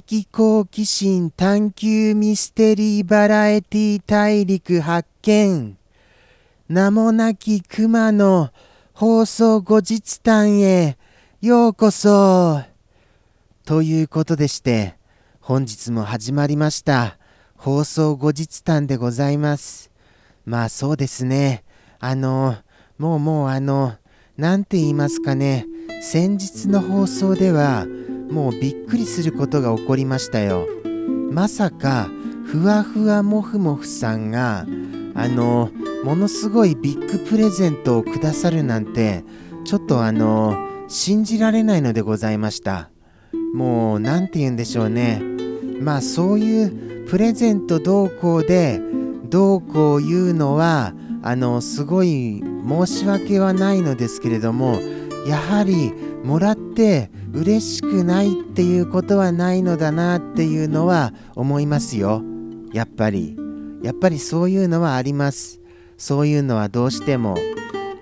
好奇心探求ミステリーバラエティ大陸発見。名もなき熊の放送後日談へようこそ。ということでして本日も始まりました。放送後日談でございます。まあそうですね。あのもうもうあの何て言いますかね。先日の放送ではもうびっくりすることが起こりましたよ。まさかふわふわもふもふさんがあのものすごいビッグプレゼントをくださるなんてちょっとあの信じられないのでございました。もう何て言うんでしょうね。まあそういうプレゼント同行でどうこう言うのはあのすごい申し訳はないのですけれどもやはりもらって嬉しくないっていうことはないのだなっていうのは思いますよ。やっぱり。やっぱりそういうのはあります。そういうのはどうしても。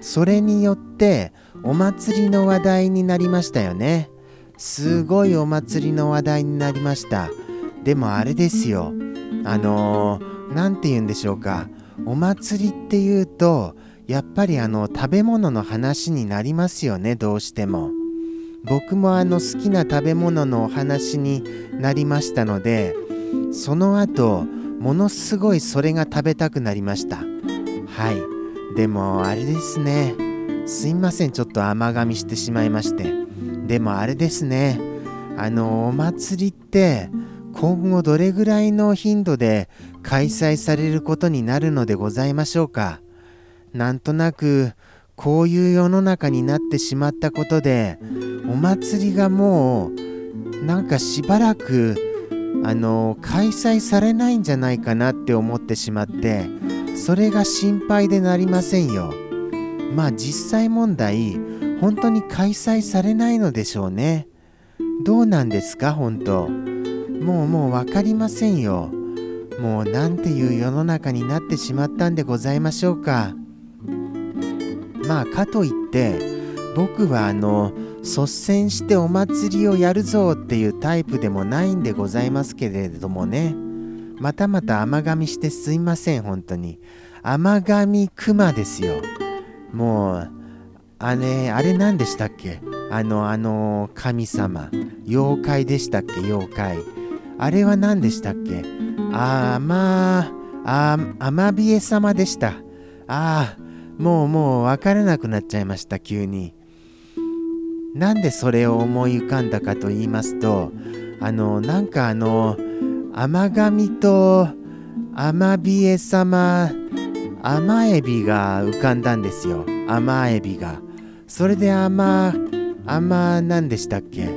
それによってお祭りの話題になりましたよね。すごいお祭りの話題になりました。でもあれですよ。あの何、ー、て言うんでしょうか。お祭りっていうとやっぱりあの食べ物の話になりますよねどうしても。僕もあの好きな食べ物のお話になりましたのでその後ものすごいそれが食べたくなりました。はい。でもあれですね。すいません。ちょっと甘噛みしてしまいまして。でもあれですね。あのお祭りって今後どれぐらいの頻度で開催されることになるのでございましょうか。なんとなくこういう世の中になってしまったことでお祭りがもうなんかしばらくあの開催されないんじゃないかなって思ってしまってそれが心配でなりませんよ。まあ実際問題本当に開催されないのでしょうね。どうなんですか本当？もうもう分かりませんよ。もうなんていう世の中になってしまったんでございましょうか。まあかといって僕はあの率先してお祭りをやるぞっていうタイプでもないんでございますけれどもね。またまた甘噛みしてすいません本当に。甘噛み熊ですよ。もうあれあれ何でしたっけ？あのあの神様。妖怪でしたっけ？妖怪。あれは何でしたっけ？あまあアマビエ様でした。ああもうもう分からなくなっちゃいました急に。なんでそれを思い浮かんだかと言いますとあのなんかあの甘神とアマビエ様甘エビが浮かんだんですよ。甘エビが。それで甘甘何でしたっけ？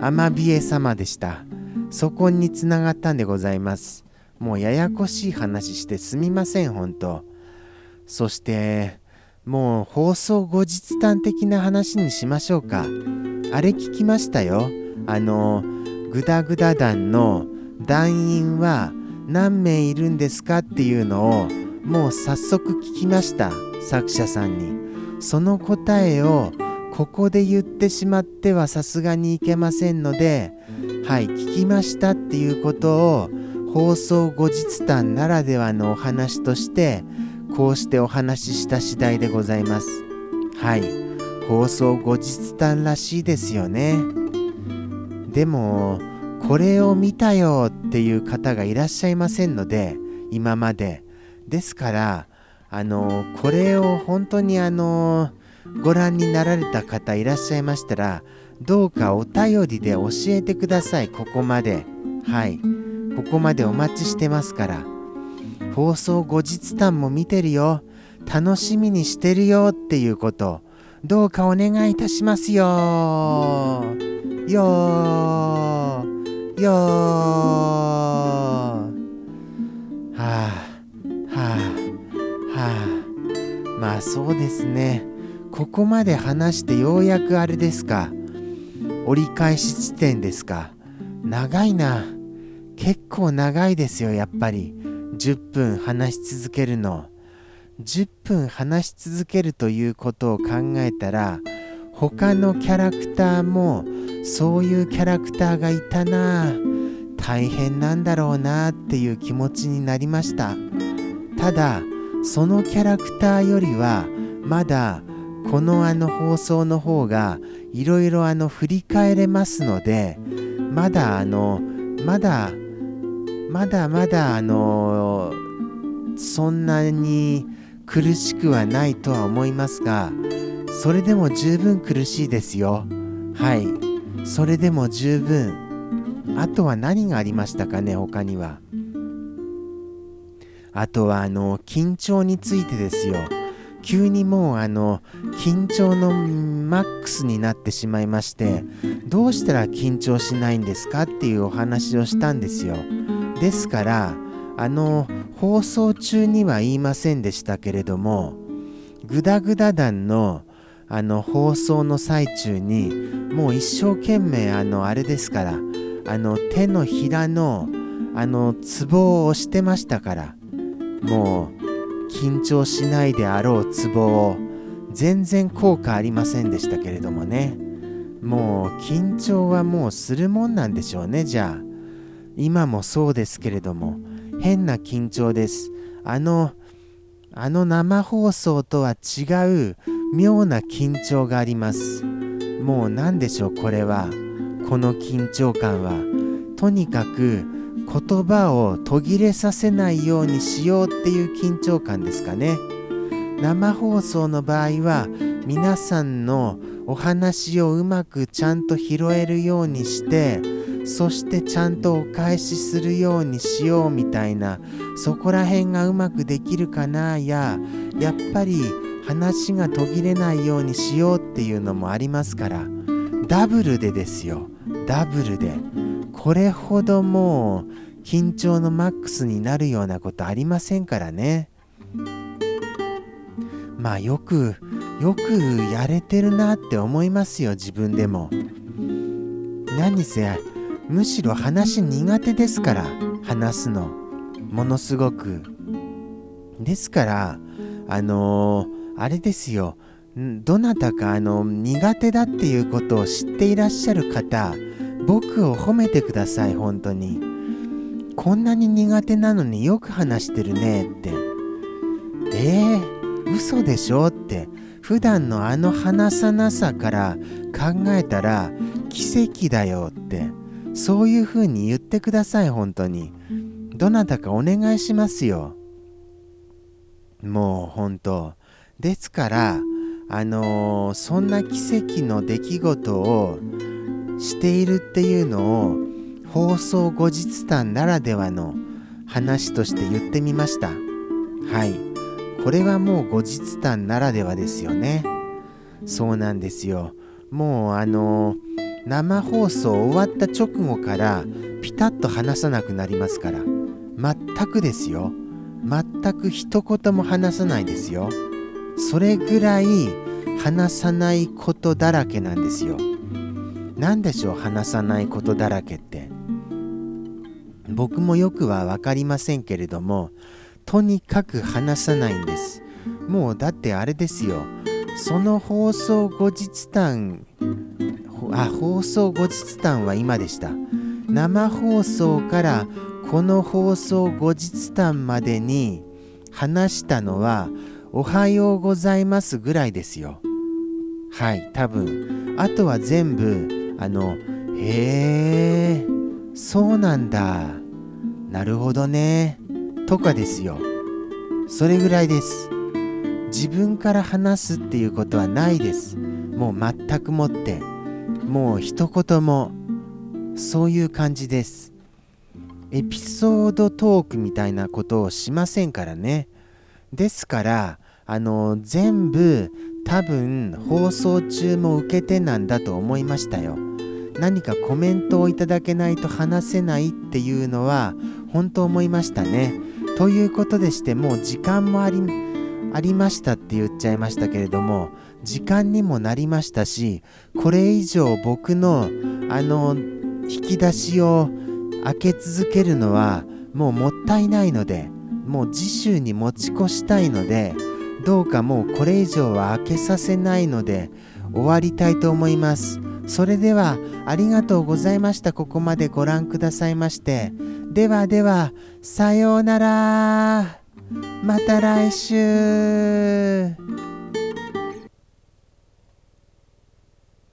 アマビエ様でした。そこにつながったんでございます。もうややこしい話してすみません本当そしてもう放送後日談的な話にしましょうか。あれ聞きましたよ。あのグダグダ団の団員は何名いるんですかっていうのをもう早速聞きました。作者さんに。その答えをここで言ってしまってはさすがにいけませんのではい聞きましたっていうことを放送後日談ならではのお話としてこうしてお話しした次第でございます。はい、放送後日談らしいですよね。でも、これを見たよっていう方がいらっしゃいませんので、今まで。ですから、あの、これを本当にあの、ご覧になられた方いらっしゃいましたら、どうかお便りで教えてください、ここまで。はい。ここまでお待ちしてますから。放送後日談も見てるよ。楽しみにしてるよっていうこと。どうかお願いいたしますよ。よよはあ。はあ。はあ。まあそうですね。ここまで話してようやくあれですか。折り返し地点ですか。長いな。結構長いですよやっぱり。10分話し続けるの。10分話し続けるということを考えたら他のキャラクターもそういうキャラクターがいたな。大変なんだろうなっていう気持ちになりました。ただそのキャラクターよりはまだこのあの放送の方がいろいろあの振り返れますのでまだあのまだまだまだあのそんなに苦しくはないとは思いますがそれでも十分苦しいですよ。はい。それでも十分。あとは何がありましたかね他には。あとはあの緊張についてですよ。急にもうあの緊張のマックスになってしまいましてどうしたら緊張しないんですかっていうお話をしたんですよ。ですからあの放送中には言いませんでしたけれどもグダグダ団のあの放送の最中にもう一生懸命あのあれですからあの手のひらのあのツボを押してましたからもう緊張しないであろうツボを全然効果ありませんでしたけれどもね。もう緊張はもうするもんなんでしょうねじゃあ。今もそうですけれども変な緊張です。あのあの生放送とは違う妙な緊張があります。もう何でしょうこれは。この緊張感は。とにかく言葉を途切れさせないようにしようっていう緊張感ですかね。生放送の場合は皆さんのお話をうまくちゃんと拾えるようにしてそしてちゃんとお返しするようにしようみたいなそこら辺がうまくできるかなややっぱり話が途切れないようにしようっていうのもありますからダブルでですよ。ダブルで。これほどもう緊張のマックスになるようなことありませんからね。まあよくよくやれてるなって思いますよ自分でも。何せむしろ話苦手ですから話すの。ものすごく。ですからあのー、あれですよ。どなたかあの苦手だっていうことを知っていらっしゃる方僕を褒めてください本当に。こんなに苦手なのによく話してるねって。えー、嘘でしょって。普段のあの話さなさから考えたら奇跡だよって。そういう風に言ってください本当に。どなたかお願いしますよ。もう本当。ですからあのー、そんな奇跡の出来事をしているっていうのを放送後日談ならではの話として言ってみました。はい。これはもう後日談ならではですよね。そうなんですよ。もうあのー、生放送終わった直後からピタッと話さなくなりますから。全くですよ。全く一言も話さないですよ。それぐらい話さないことだらけなんですよ。何でしょう話さないことだらけって。僕もよくは分かりませんけれどもとにかく話さないんです。もうだってあれですよ。その放送後日談あ放送後日談は今でした。生放送からこの放送後日談までに話したのはおはようございますぐらいですよ。はい多分。あとは全部あのへえそうなんだ。なるほどね。とかですよ。それぐらいです。自分から話すっていうことはないです。もう全くもって。もう一言もそういう感じです。エピソードトークみたいなことをしませんからね。ですからあの全部多分放送中も受けてなんだと思いましたよ。何かコメントをいただけないと話せないっていうのは本当思いましたね。ということでしてもう時間もありありましたって言っちゃいましたけれども時間にもなりましたしこれ以上僕のあの引き出しを開け続けるのはもうもったいないのでもう次週に持ち越したいのでどうかもうこれ以上は開けさせないので終わりたいと思います。それではありがとうございました。ここまでご覧くださいまして。ではではさようなら。また来週。